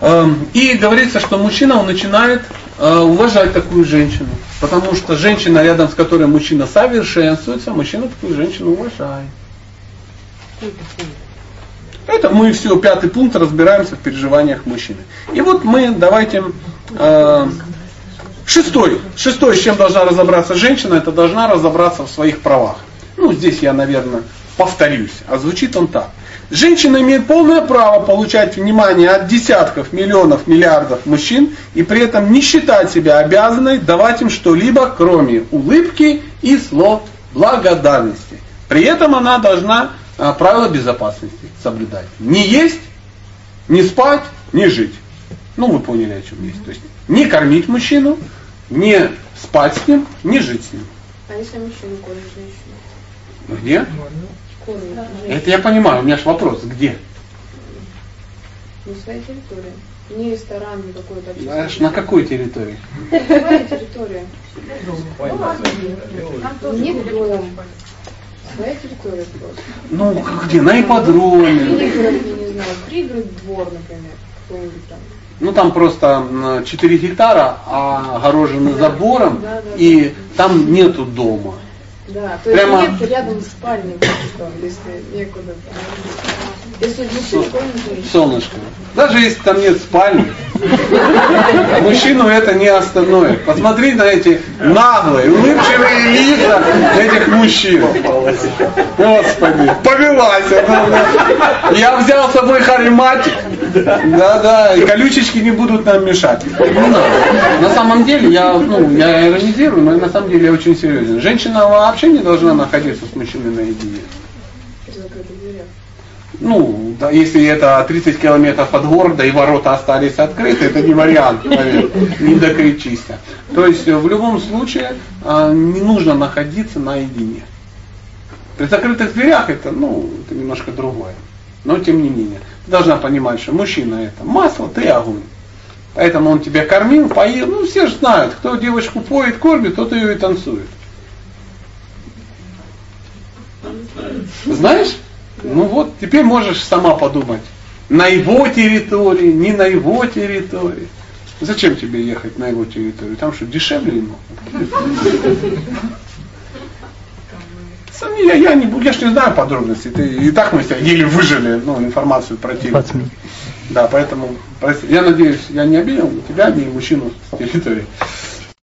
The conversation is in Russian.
Эм, и говорится, что мужчина он начинает э, уважать такую женщину. Потому что женщина, рядом с которой мужчина совершенствуется, мужчина такую женщину уважает. Это мы все, пятый пункт, разбираемся в переживаниях мужчины. И вот мы давайте э, шестой. Шестой, с чем должна разобраться женщина, это должна разобраться в своих правах. Ну, здесь я, наверное, повторюсь. А звучит он так. Женщина имеет полное право получать внимание от десятков, миллионов, миллиардов мужчин и при этом не считать себя обязанной давать им что-либо, кроме улыбки и слов благодарности. При этом она должна а, правила безопасности соблюдать. Не есть, не спать, не жить. Ну, вы поняли, о чем есть. То есть не кормить мужчину, не спать с ним, не жить с ним. А если мужчина кормит женщину? Где? Это я понимаю, у меня же вопрос, где? На своей территории. Не ресторан, не какой-то Знаешь, на какой территории? Своя территория. Не дом. Своя территория просто. Ну, где? На ипподроме. Пригород, я не знаю, пригород двор, например, какой-нибудь там. Ну там просто 4 гектара, а огорожены забором, Да, да, и там нету дома. Да, то есть Прямо- нет рядом спальни, просто, если некуда. Если мужчина. Солнышко. Даже если там нет спальни, мужчину это не остановит. Посмотри на эти наглые, улыбчивые лица этих мужчин. Господи, повелась. Я взял с собой хариматик. Да-да, и колючечки не будут нам мешать. Не надо. На самом деле, я, ну, я иронизирую, но на самом деле я очень серьезен. Женщина вообще не должна находиться с мужчиной наедине. При закрытых дверях. Ну, да, если это 30 километров от города и ворота остались открыты, это не вариант, поверь, не докричишься. То есть в любом случае а, не нужно находиться наедине. При закрытых дверях это, ну, это немножко другое. Но тем не менее, ты должна понимать, что мужчина это масло, ты огонь. Поэтому он тебя кормил, поил. Ну, все же знают, кто девочку поет, кормит, тот ее и танцует. Знаешь? Ну вот, теперь можешь сама подумать. На его территории, не на его территории. Зачем тебе ехать на его территорию? Там что, дешевле ему? Я, я, не, я ж не знаю подробностей. Ты, и так мы себя еле выжили ну, информацию про тебя. Да, поэтому прости. я надеюсь, я не обидел тебя, ни мужчину с территории.